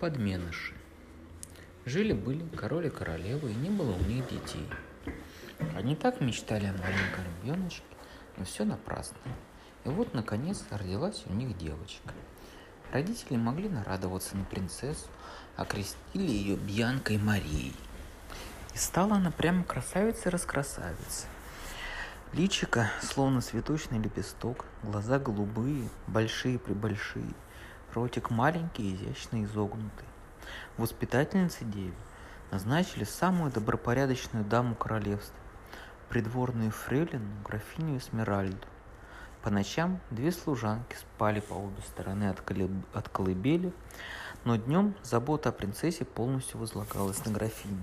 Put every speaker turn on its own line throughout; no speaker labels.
Подменыши. Жили-были король и королева, и не было у них детей. Они так мечтали о маленьком ребеночке, но все напрасно. И вот, наконец, родилась у них девочка. Родители могли нарадоваться на принцессу, окрестили ее Бьянкой Марией. И стала она прямо красавицей-раскрасавицей. Личика, словно цветочный лепесток, глаза голубые, большие-пребольшие – Ротик маленький, изящно изогнутый. Воспитательницы деви назначили самую добропорядочную даму королевства, придворную фрейлину, графиню Эсмеральду. По ночам две служанки спали по обе стороны от, колеб... от колыбели, но днем забота о принцессе полностью возлагалась на графиню.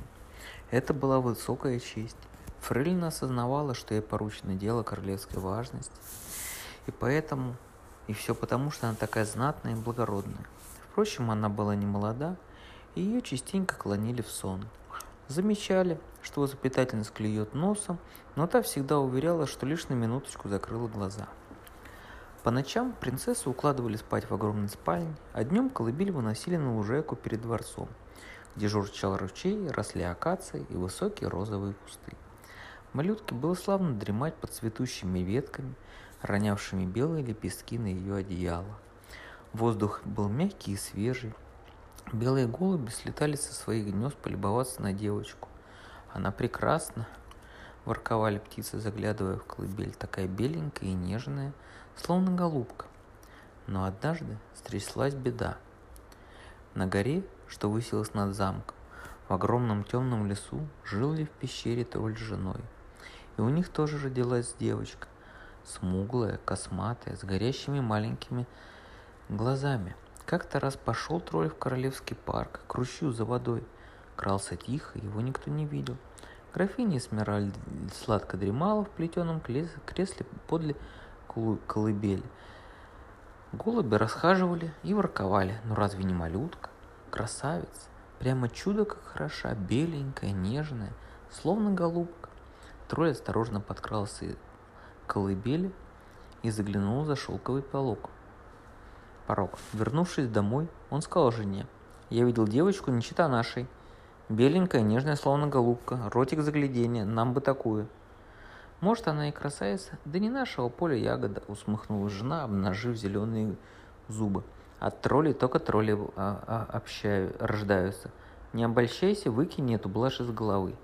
Это была высокая честь. Фрейлина осознавала, что ей поручено дело королевской важности, и поэтому и все потому, что она такая знатная и благородная. Впрочем, она была не молода, и ее частенько клонили в сон. Замечали, что воспитательница клюет носом, но та всегда уверяла, что лишь на минуточку закрыла глаза. По ночам принцессу укладывали спать в огромной спальне, а днем колыбель выносили на лужайку перед дворцом, где журчал ручей, росли акации и высокие розовые кусты. Малютке было славно дремать под цветущими ветками – ронявшими белые лепестки на ее одеяло. Воздух был мягкий и свежий. Белые голуби слетали со своих гнезд полюбоваться на девочку. Она прекрасна, ворковали птицы, заглядывая в колыбель, такая беленькая и нежная, словно голубка. Но однажды стряслась беда. На горе, что высилась над замком, в огромном темном лесу жил ли в пещере тролль с женой. И у них тоже родилась девочка, смуглая, косматая, с горящими маленькими глазами. Как-то раз пошел тролль в Королевский парк, к ручью за водой. Крался тихо, его никто не видел. Графиня Эсмеральд сладко дремала в плетеном кресле подле колыбели. Голуби расхаживали и ворковали. Ну разве не малютка? Красавица. Прямо чудо как хороша, беленькая, нежная, словно голубка. Тролль осторожно подкрался колыбели и заглянул за шелковый полог. Порог. Вернувшись домой, он сказал жене, «Я видел девочку, не чита нашей. Беленькая, нежная, словно голубка, ротик заглядения, нам бы такую». «Может, она и красавица, да не нашего поля ягода», — усмехнула жена, обнажив зеленые зубы. «От троллей только тролли а, а, общаю, рождаются. Не обольщайся, выкинь эту блажь из головы».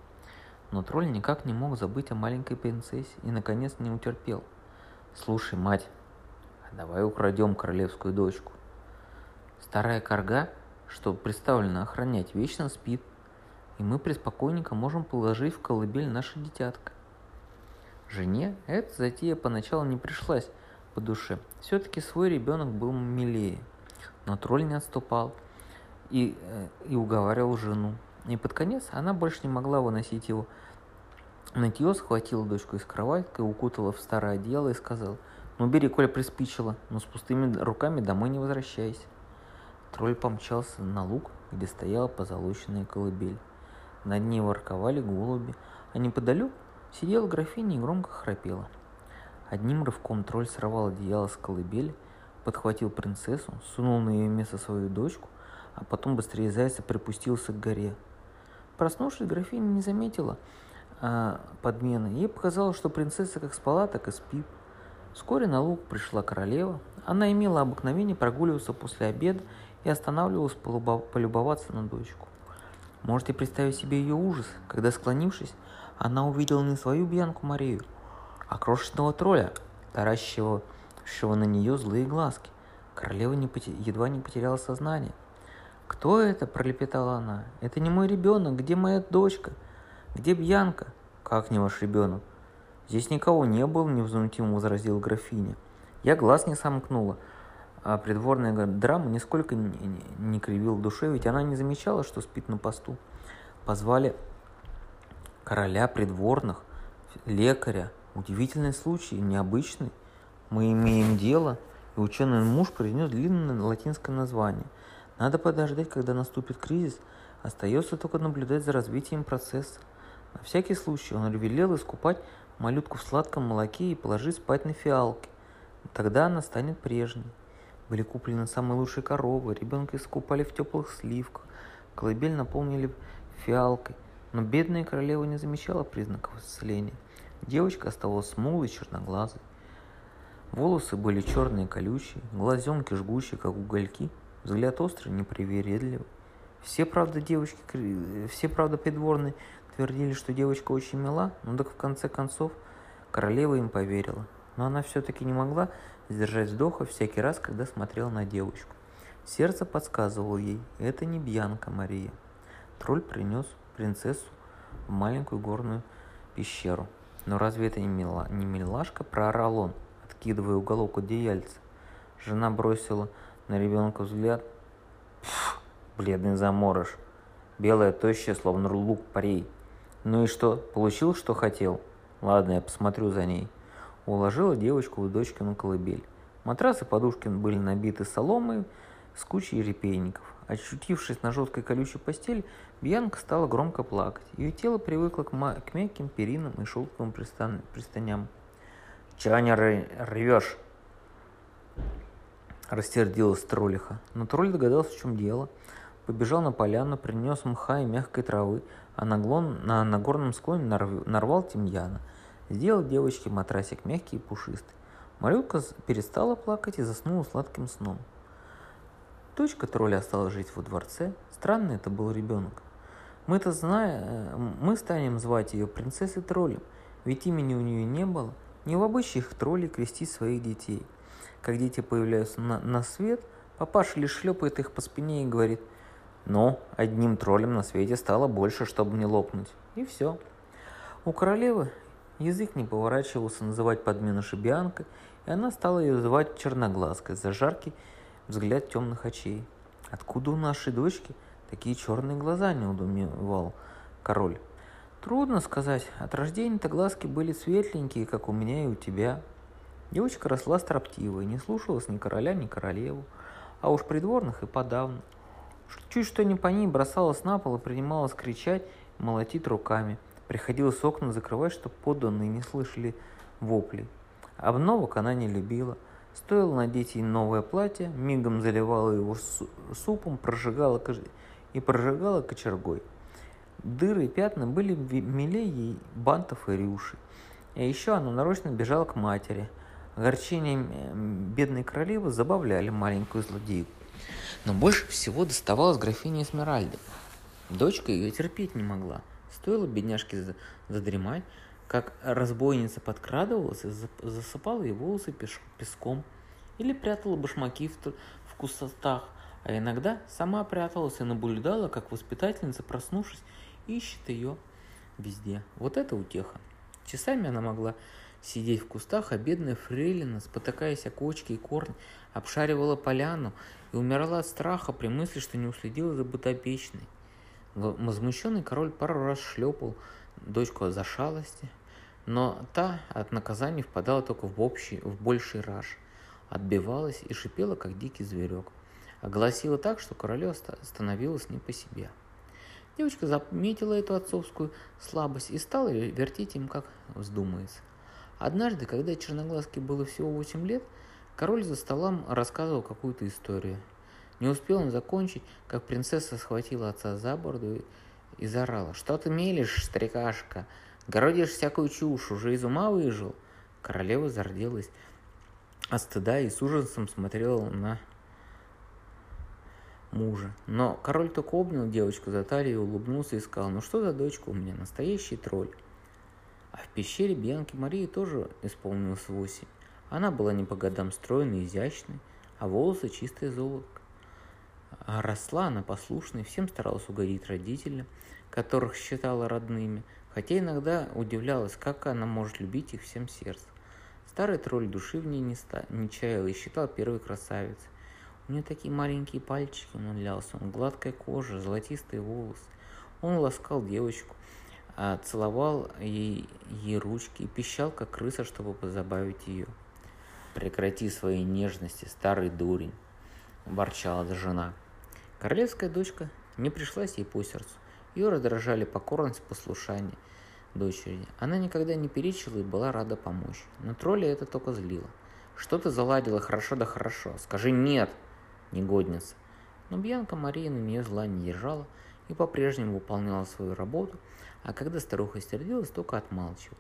Но тролль никак не мог забыть о маленькой принцессе и, наконец, не утерпел. «Слушай, мать, а давай украдем королевскую дочку. Старая корга, что представлена охранять, вечно спит, и мы преспокойненько можем положить в колыбель наше дитятко». Жене эта затея поначалу не пришлась по душе. Все-таки свой ребенок был милее. Но тролль не отступал и, э, и уговаривал жену. И под конец она больше не могла выносить его. Нытье схватила дочку из кроватки, укутала в старое одеяло и сказала, «Ну бери, Коля приспичила, но с пустыми руками домой не возвращайся». Тролль помчался на луг, где стояла позолоченная колыбель. Над ней ворковали голуби, а неподалеку сидела графиня и громко храпела. Одним рывком тролль сорвал одеяло с колыбели, подхватил принцессу, сунул на ее место свою дочку, а потом быстрее зайца припустился к горе – Проснувшись, графиня не заметила а, подмены. Ей показалось, что принцесса как спала, так и спит. Вскоре на луг пришла королева. Она имела обыкновение прогуливаться после обеда и останавливалась полюбоваться на дочку. Можете представить себе ее ужас, когда, склонившись, она увидела не свою Бьянку Марию, а крошечного тролля, таращивого на нее злые глазки. Королева не поте... едва не потеряла сознание. «Кто это?» – пролепетала она. «Это не мой ребенок. Где моя дочка? Где Бьянка?» «Как не ваш ребенок?» «Здесь никого не было», – невозмутимо возразила графиня. Я глаз не сомкнула. А придворная драма нисколько не, не, не кривила душой, ведь она не замечала, что спит на посту. Позвали короля придворных, лекаря. Удивительный случай, необычный. Мы имеем дело, и ученый муж произнес длинное латинское название – надо подождать, когда наступит кризис. Остается только наблюдать за развитием процесса. На всякий случай он велел искупать малютку в сладком молоке и положить спать на фиалке. Тогда она станет прежней. Были куплены самые лучшие коровы, ребенка искупали в теплых сливках, колыбель наполнили фиалкой. Но бедная королева не замечала признаков исцеления. Девочка оставалась смуглой, черноглазой. Волосы были черные колючие, глазенки жгущие, как угольки, взгляд острый, непривередливый. Все, правда, девочки, все, правда, придворные твердили, что девочка очень мила, но так в конце концов королева им поверила. Но она все-таки не могла сдержать вздоха всякий раз, когда смотрела на девочку. Сердце подсказывало ей, это не Бьянка Мария. Тролль принес принцессу в маленькую горную пещеру. Но разве это не, мила, не милашка, проорал он, откидывая уголок одеяльца. Жена бросила на ребенка взгляд. Пф, бледный заморож. Белая, тощая, словно лук парей. Ну и что, получил, что хотел? Ладно, я посмотрю за ней. Уложила девочку в дочкину колыбель. Матрасы и подушки были набиты соломой с кучей репейников. Очутившись на жесткой колючей постели, Бьянка стала громко плакать. Ее тело привыкло к, к мягким перинам и шелковым пристан пристаням. «Чего не рвешь?» Растердилась троллиха. Но тролль догадался, в чем дело. Побежал на поляну, принес мха и мягкой травы, а на, глон, на, на горном склоне нарв, нарвал тимьяна. Сделал девочке матрасик мягкий и пушистый. Марютка перестала плакать и заснула сладким сном. Дочка тролля осталась жить во дворце. Странный это был ребенок. Мы-то знаем, э, мы станем звать ее принцессой троллем, ведь имени у нее не было. Не в обычаях троллей крестить своих детей. Как дети появляются на, на свет, папаша лишь шлепает их по спине и говорит, «Ну, одним троллем на свете стало больше, чтобы не лопнуть». И все. У королевы язык не поворачивался называть подмену Шибианкой, и она стала ее звать Черноглазкой за жаркий взгляд темных очей. Откуда у нашей дочки такие черные глаза, не удумевал король. Трудно сказать, от рождения-то глазки были светленькие, как у меня и у тебя. Девочка росла строптивой, не слушалась ни короля, ни королеву, а уж придворных и подавно. Чуть что не по ней бросалась на пол и принималась кричать молотить руками. Приходилось окна закрывать, чтобы подданные не слышали воплей. Обновок она не любила – Стоило надеть ей новое платье, мигом заливала его супом прожигала и прожигала кочергой. Дыры и пятна были милее ей бантов и рюши. И еще она нарочно бежала к матери. Огорчения бедной королевы забавляли маленькую злодейку. Но больше всего доставалось графине Эсмеральде. Дочка ее терпеть не могла. Стоило бедняжке задремать, как разбойница подкрадывалась и засыпала ей волосы песком, или прятала башмаки в, в кустах, а иногда сама пряталась и наблюдала, как воспитательница, проснувшись, ищет ее везде. Вот это утеха. Часами она могла сидеть в кустах, а бедная фрейлина, спотыкаясь о кочки и корни, обшаривала поляну и умирала от страха при мысли, что не уследила за бытопечной. Возмущенный король пару раз шлепал дочку за шалости, но та от наказаний впадала только в, общий, в больший раж, отбивалась и шипела, как дикий зверек. Огласила так, что королю становилось не по себе. Девочка заметила эту отцовскую слабость и стала вертеть им, как вздумается. Однажды, когда Черноглазке было всего 8 лет, король за столом рассказывал какую-то историю. Не успел он закончить, как принцесса схватила отца за бороду и, заорала. «Что ты мелешь, старикашка? Городишь всякую чушь, уже из ума выжил. Королева зарделась от стыда и с ужасом смотрела на мужа. Но король только обнял девочку за талию, улыбнулся и сказал, ну что за дочка у меня, настоящий тролль. А в пещере Бьянки Марии тоже исполнилось восемь. Она была не по годам стройной, изящной, а волосы чистое золото. А росла она послушной, всем старалась угодить родителям, которых считала родными – хотя иногда удивлялась, как она может любить их всем сердцем. Старый тролль души в ней не, ста- не чаял и считал первой красавицей. У нее такие маленькие пальчики, он умилялся, он гладкая кожа, золотистые волосы. Он ласкал девочку, целовал ей, ей ручки и пищал, как крыса, чтобы позабавить ее. «Прекрати свои нежности, старый дурень!» – ворчала жена. Королевская дочка не пришлась ей по сердцу. Ее раздражали покорность послушание дочери. Она никогда не перечила и была рада помочь. Но тролля это только злило. Что ты заладила хорошо да хорошо? Скажи нет, негодница. Но Бьянка Мария на нее зла не держала и по-прежнему выполняла свою работу, а когда старуха сердилась, только отмалчивалась.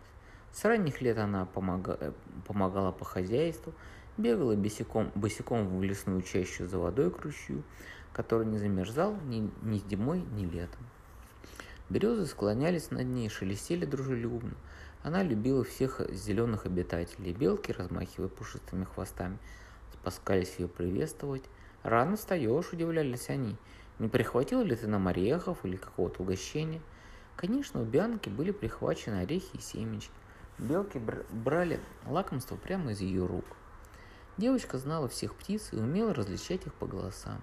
С ранних лет она помога... Э, помогала по хозяйству, бегала босиком, босиком в лесную чащу за водой к ручью, который не замерзал ни, ни зимой, ни летом. Березы склонялись над ней, шелестели дружелюбно. Она любила всех зеленых обитателей. Белки, размахивая пушистыми хвостами, спускались ее приветствовать. «Рано встаешь», — удивлялись они. «Не прихватил ли ты нам орехов или какого-то угощения?» Конечно, у Бианки были прихвачены орехи и семечки. Белки брали лакомство прямо из ее рук. Девочка знала всех птиц и умела различать их по голосам.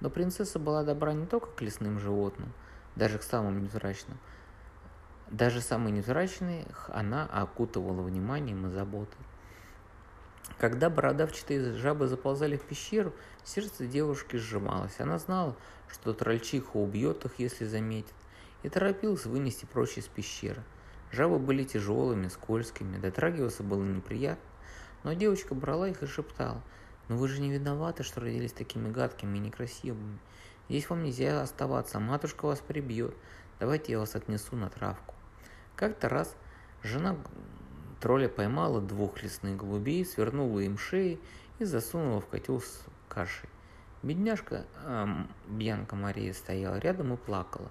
Но принцесса была добра не только к лесным животным, даже к самым невзрачным. Даже самые невзрачные она окутывала вниманием и заботой. Когда бородавчатые жабы заползали в пещеру, сердце девушки сжималось. Она знала, что трольчиха убьет их, если заметит, и торопилась вынести прочь из пещеры. Жабы были тяжелыми, скользкими, дотрагиваться было неприятно, но девочка брала их и шептала – но вы же не виноваты, что родились такими гадкими и некрасивыми. Здесь вам нельзя оставаться, матушка вас прибьет. Давайте я вас отнесу на травку. Как-то раз жена тролля поймала двух лесных голубей, свернула им шеи и засунула в котел с кашей. Бедняжка эм, Бьянка Мария стояла рядом и плакала.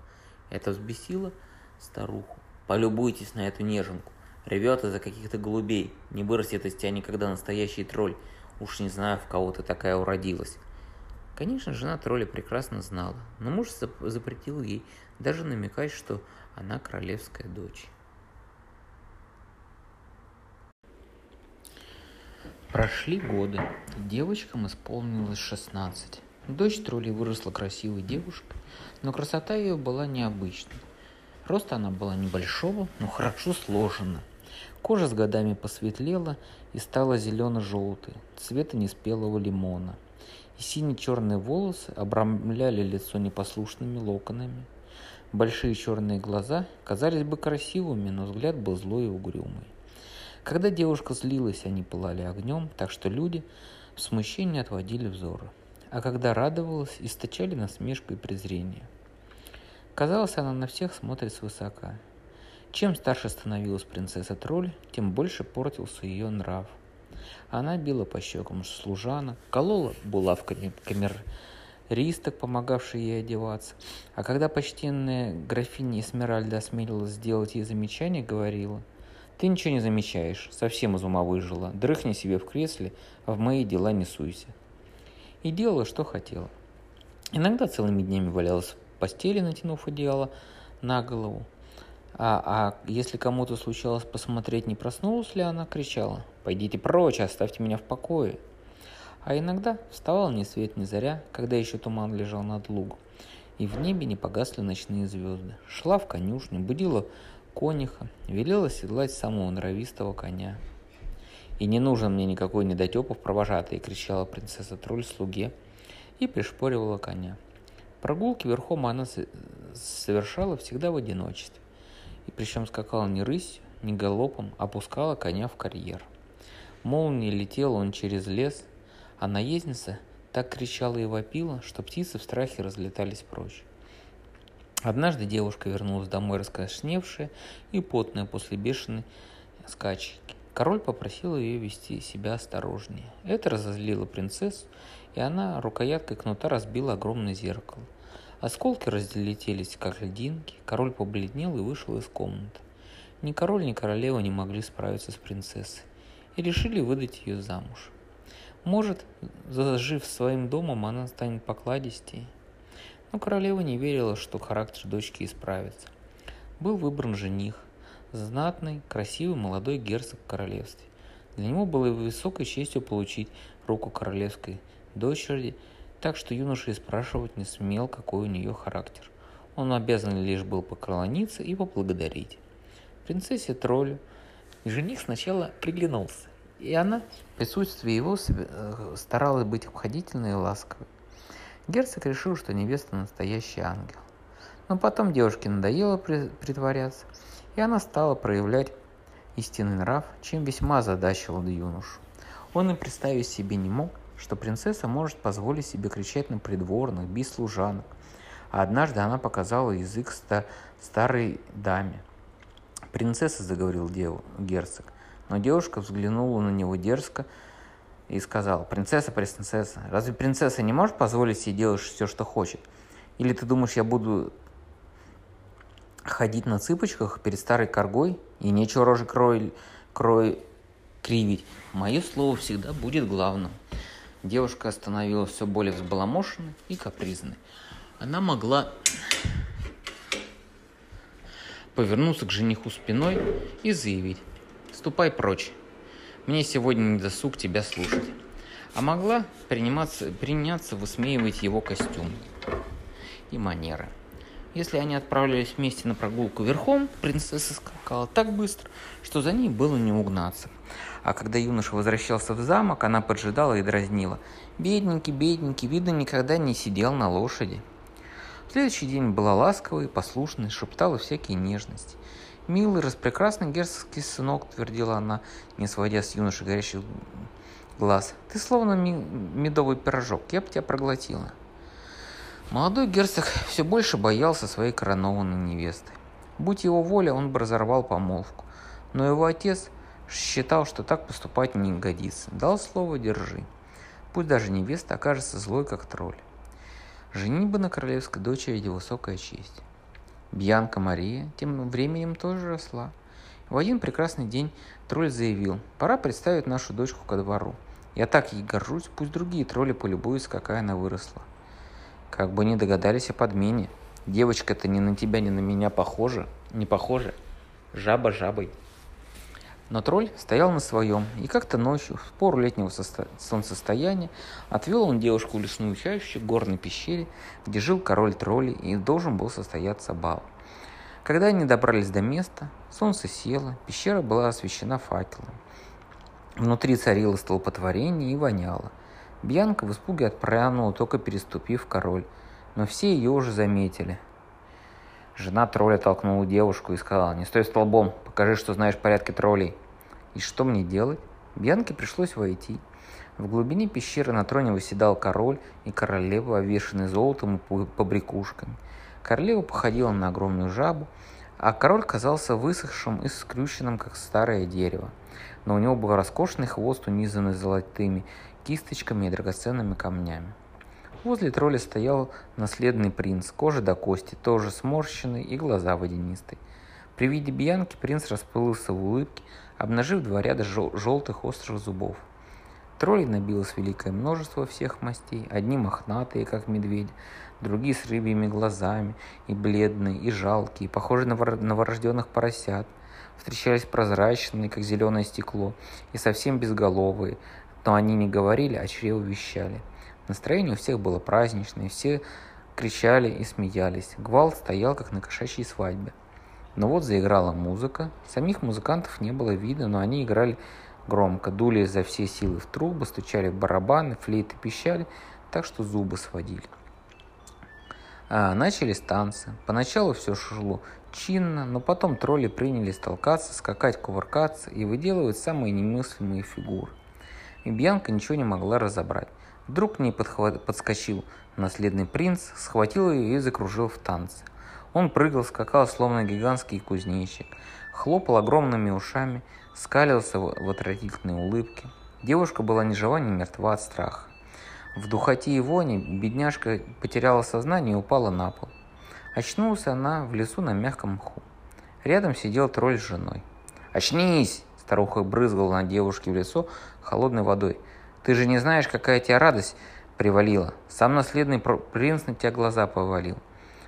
Это взбесило старуху. Полюбуйтесь на эту неженку. Ревет из-за каких-то голубей. Не вырастет из тебя никогда настоящий тролль. Уж не знаю, в кого ты такая уродилась. Конечно, жена тролля прекрасно знала, но муж запретил ей даже намекать, что она королевская дочь. Прошли годы. Девочкам исполнилось 16. Дочь троллей выросла красивой девушкой, но красота ее была необычной. Роста она была небольшого, но хорошо сложена. Кожа с годами посветлела и стала зелено-желтой, цвета неспелого лимона. И сине-черные волосы обрамляли лицо непослушными локонами. Большие черные глаза казались бы красивыми, но взгляд был злой и угрюмый. Когда девушка злилась, они пылали огнем, так что люди в смущении отводили взоры. А когда радовалась, источали насмешку и презрение. Казалось, она на всех смотрит свысока – чем старше становилась принцесса Тролль, тем больше портился ее нрав. Она била по щекам служанок, колола булавками камерристок, помогавшие ей одеваться. А когда почтенная графиня Эсмеральда осмелилась сделать ей замечание, говорила, «Ты ничего не замечаешь, совсем из ума выжила, дрыхни себе в кресле, а в мои дела не суйся». И делала, что хотела. Иногда целыми днями валялась в постели, натянув одеяло на голову, а, а если кому-то случалось посмотреть, не проснулась ли она, кричала «Пойдите прочь, оставьте меня в покое!» А иногда вставала ни свет ни заря, когда еще туман лежал над лугом, и в небе не погасли ночные звезды. Шла в конюшню, будила кониха, велела седлать самого норовистого коня. «И не нужен мне никакой недотепов провожатый!» — кричала принцесса Тролль слуге и пришпоривала коня. Прогулки верхом она совершала всегда в одиночестве и причем скакала не рысью, не галопом, а пускала коня в карьер. Молнией летел он через лес, а наездница так кричала и вопила, что птицы в страхе разлетались прочь. Однажды девушка вернулась домой раскошневшая и потная после бешеной скачки. Король попросил ее вести себя осторожнее. Это разозлило принцессу, и она рукояткой кнута разбила огромное зеркало – Осколки разлетелись, как льдинки. Король побледнел и вышел из комнаты. Ни король, ни королева не могли справиться с принцессой и решили выдать ее замуж. Может, зажив своим домом, она станет покладистей. Но королева не верила, что характер дочки исправится. Был выбран жених, знатный, красивый молодой герцог в королевстве. Для него было высокой честью получить руку королевской дочери – так что юноша и спрашивать не смел, какой у нее характер. Он обязан лишь был поклониться и поблагодарить. Принцессе троллю жених сначала приглянулся, и она в присутствии его э, старалась быть обходительной и ласковой. Герцог решил, что невеста настоящий ангел. Но потом девушке надоело притворяться, и она стала проявлять истинный нрав, чем весьма задачила юношу. Он и представить себе не мог, что принцесса может позволить себе кричать на придворных, бить служанок. А однажды она показала язык ста старой даме. «Принцесса», — заговорил дев, герцог, но девушка взглянула на него дерзко и сказала, «Принцесса, принцесса, разве принцесса не может позволить себе делать все, что хочет? Или ты думаешь, я буду ходить на цыпочках перед старой коргой и нечего рожи крой, крой кривить? Мое слово всегда будет главным». Девушка становилась все более взбаламошенной и капризной. Она могла повернуться к жениху спиной и заявить «Ступай прочь, мне сегодня не досуг тебя слушать». А могла приниматься, приняться высмеивать его костюм и манеры. Если они отправлялись вместе на прогулку верхом, принцесса скакала так быстро, что за ней было не угнаться. А когда юноша возвращался в замок, она поджидала и дразнила. «Бедненький, бедненький, видно, никогда не сидел на лошади». Следующий день была ласковой, послушной, шептала всякие нежности. «Милый, распрекрасный герцогский сынок», — твердила она, не сводя с юноши горящих глаз. «Ты словно медовый пирожок, я бы тебя проглотила». Молодой герцог все больше боялся своей коронованной невесты. Будь его воля, он бы разорвал помолвку. Но его отец считал, что так поступать не годится. Дал слово «держи». Пусть даже невеста окажется злой, как тролль. Женитьба на королевской дочери – высокая честь. Бьянка Мария тем временем тоже росла. В один прекрасный день тролль заявил, пора представить нашу дочку ко двору. Я так ей горжусь, пусть другие тролли полюбуются, какая она выросла. Как бы не догадались о подмене. Девочка-то ни на тебя, ни на меня похожа. Не похожа. Жаба жабой. Но тролль стоял на своем, и как-то ночью, в пору летнего солнцестояния, отвел он девушку лесную чащу в горной пещере, где жил король троллей, и должен был состояться бал. Когда они добрались до места, солнце село, пещера была освещена факелом. Внутри царило столпотворение и воняло. Бьянка в испуге отпрянула, только переступив король, но все ее уже заметили – Жена тролля толкнула девушку и сказала, не стой столбом, покажи, что знаешь порядки троллей. И что мне делать? Бьянке пришлось войти. В глубине пещеры на троне выседал король и королева, обвешанные золотом и побрякушками. Королева походила на огромную жабу, а король казался высохшим и скрюченным, как старое дерево. Но у него был роскошный хвост, унизанный золотыми кисточками и драгоценными камнями. Возле тролля стоял наследный принц, кожа до кости, тоже сморщенный и глаза водянистые. При виде Бьянки принц расплылся в улыбке, обнажив два ряда жел- желтых острых зубов. Троллей набилось великое множество всех мастей, одни мохнатые, как медведь, другие с рыбьими глазами, и бледные, и жалкие, похожие на новорожденных поросят. Встречались прозрачные, как зеленое стекло, и совсем безголовые, но они не говорили, а чрево вещали. Настроение у всех было праздничное, все кричали и смеялись. Гвалт стоял, как на кошачьей свадьбе. Но вот заиграла музыка. Самих музыкантов не было видно, но они играли громко, дули за все силы в трубы, стучали в барабаны, флейты пищали, так что зубы сводили. А, начались танцы. Поначалу все шло чинно, но потом тролли принялись толкаться, скакать, кувыркаться и выделывать самые немыслимые фигуры. И Бьянка ничего не могла разобрать. Вдруг к ней подхват... подскочил наследный принц, схватил ее и закружил в танце. Он прыгал, скакал, словно гигантский кузнечик, хлопал огромными ушами, скалился в отвратительной улыбке. Девушка была ни жива, ни мертва от страха. В духоте и воне бедняжка потеряла сознание и упала на пол. Очнулась она в лесу на мягком мху. Рядом сидел тролль с женой. «Очнись!» – старуха брызгала на девушке в лицо холодной водой – ты же не знаешь, какая тебя радость привалила. Сам наследный принц на тебя глаза повалил.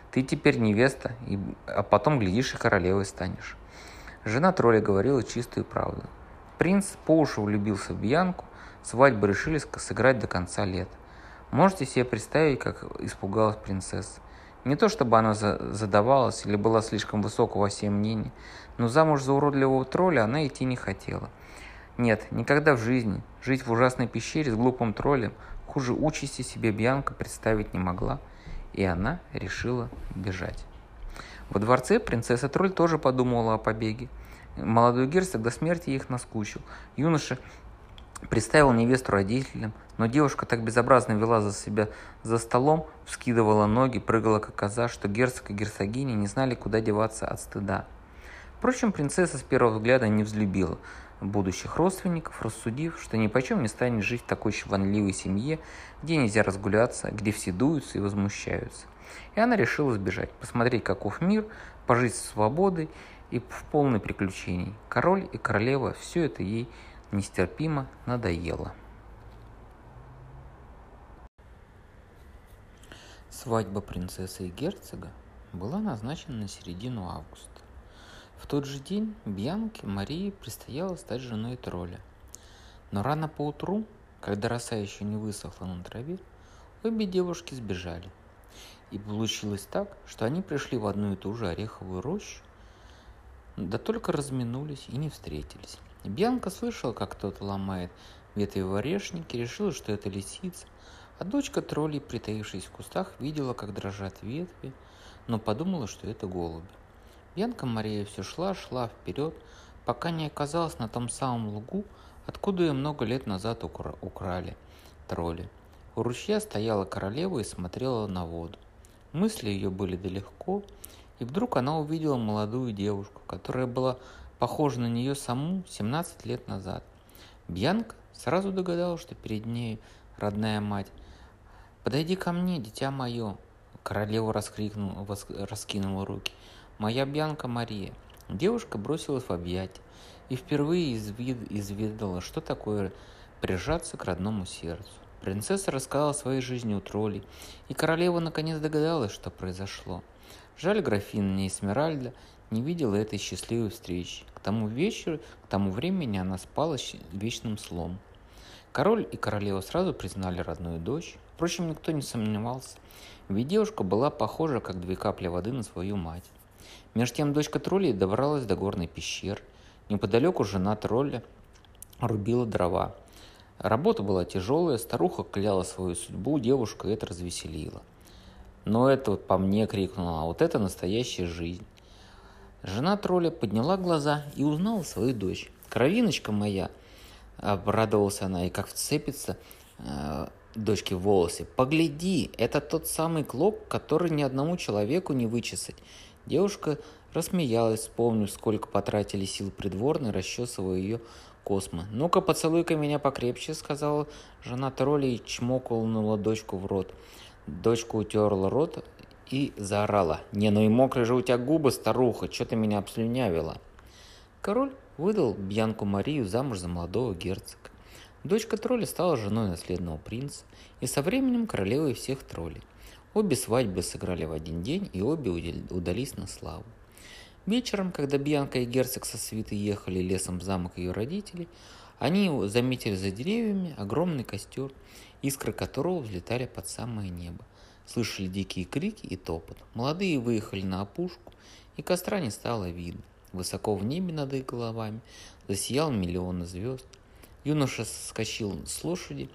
Ты теперь невеста, и, а потом, глядишь, и королевой станешь. Жена тролля говорила чистую правду. Принц по уши влюбился в Бьянку, свадьбу решили сыграть до конца лет. Можете себе представить, как испугалась принцесса. Не то чтобы она задавалась или была слишком высокого о мнений, но замуж за уродливого тролля она идти не хотела – нет, никогда в жизни жить в ужасной пещере с глупым троллем хуже участи себе Бьянка представить не могла, и она решила бежать. Во дворце принцесса Тролль тоже подумала о побеге. Молодой герцог до смерти их наскучил. Юноша Представил невесту родителям, но девушка так безобразно вела за себя за столом, вскидывала ноги, прыгала как коза, что герцог и герцогиня не знали, куда деваться от стыда. Впрочем, принцесса с первого взгляда не взлюбила будущих родственников, рассудив, что ни почем не станет жить в такой чванливой семье, где нельзя разгуляться, где все дуются и возмущаются. И она решила сбежать, посмотреть, каков мир, пожить с свободой и в полной приключений. Король и королева – все это ей нестерпимо надоело. Свадьба принцессы и герцога была назначена на середину августа. В тот же день Бьянке Марии предстояло стать женой тролля. Но рано поутру, когда роса еще не высохла на траве, обе девушки сбежали. И получилось так, что они пришли в одну и ту же ореховую рощу, да только разминулись и не встретились. Бьянка слышала, как кто-то ломает ветви в орешнике, решила, что это лисица, а дочка троллей, притаившись в кустах, видела, как дрожат ветви, но подумала, что это голуби. Янка Мария все шла, шла вперед, пока не оказалась на том самом лугу, откуда ее много лет назад укра- украли тролли. У ручья стояла королева и смотрела на воду. Мысли ее были далеко, и вдруг она увидела молодую девушку, которая была похожа на нее саму 17 лет назад. Бьянка сразу догадалась, что перед ней родная мать. «Подойди ко мне, дитя мое!» Королева раскрикнула, раскинула руки – Моя Бьянка Мария. Девушка бросилась в объятия и впервые извид, изведала, что такое прижаться к родному сердцу. Принцесса рассказала о своей жизни у троллей, и королева наконец догадалась, что произошло. Жаль, графиня Эсмеральда не видела этой счастливой встречи. К тому вечеру, к тому времени она спала вечным слом. Король и королева сразу признали родную дочь. Впрочем, никто не сомневался, ведь девушка была похожа, как две капли воды на свою мать. Между тем дочка троллей добралась до горной пещеры. Неподалеку жена тролля рубила дрова. Работа была тяжелая, старуха кляла свою судьбу, девушка это развеселила. Но это вот по мне крикнула, а вот это настоящая жизнь. Жена тролля подняла глаза и узнала свою дочь. «Кровиночка моя!» – обрадовалась она, и как вцепится э, дочке в волосы. «Погляди, это тот самый клок, который ни одному человеку не вычесать. Девушка рассмеялась, вспомнив, сколько потратили сил придворные, расчесывая ее космы. «Ну-ка, поцелуй-ка меня покрепче», — сказала жена тролля и чмокнула дочку в рот. Дочка утерла рот и заорала. «Не, ну и мокрые же у тебя губы, старуха, что ты меня обслюнявила?» Король выдал Бьянку Марию замуж за молодого герцога. Дочка тролля стала женой наследного принца и со временем королевой всех троллей. Обе свадьбы сыграли в один день, и обе удались на славу. Вечером, когда Бьянка и герцог со свитой ехали лесом в замок ее родителей, они заметили за деревьями огромный костер, искры которого взлетали под самое небо. Слышали дикие крики и топот. Молодые выехали на опушку, и костра не стало видно. Высоко в небе над их головами засиял миллионы звезд. Юноша соскочил с лошади,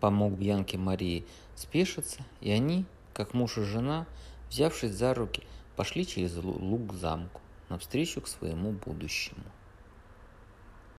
помог Бьянке Марии спешиться, и они, как муж и жена, взявшись за руки, пошли через луг к замку, навстречу к своему будущему.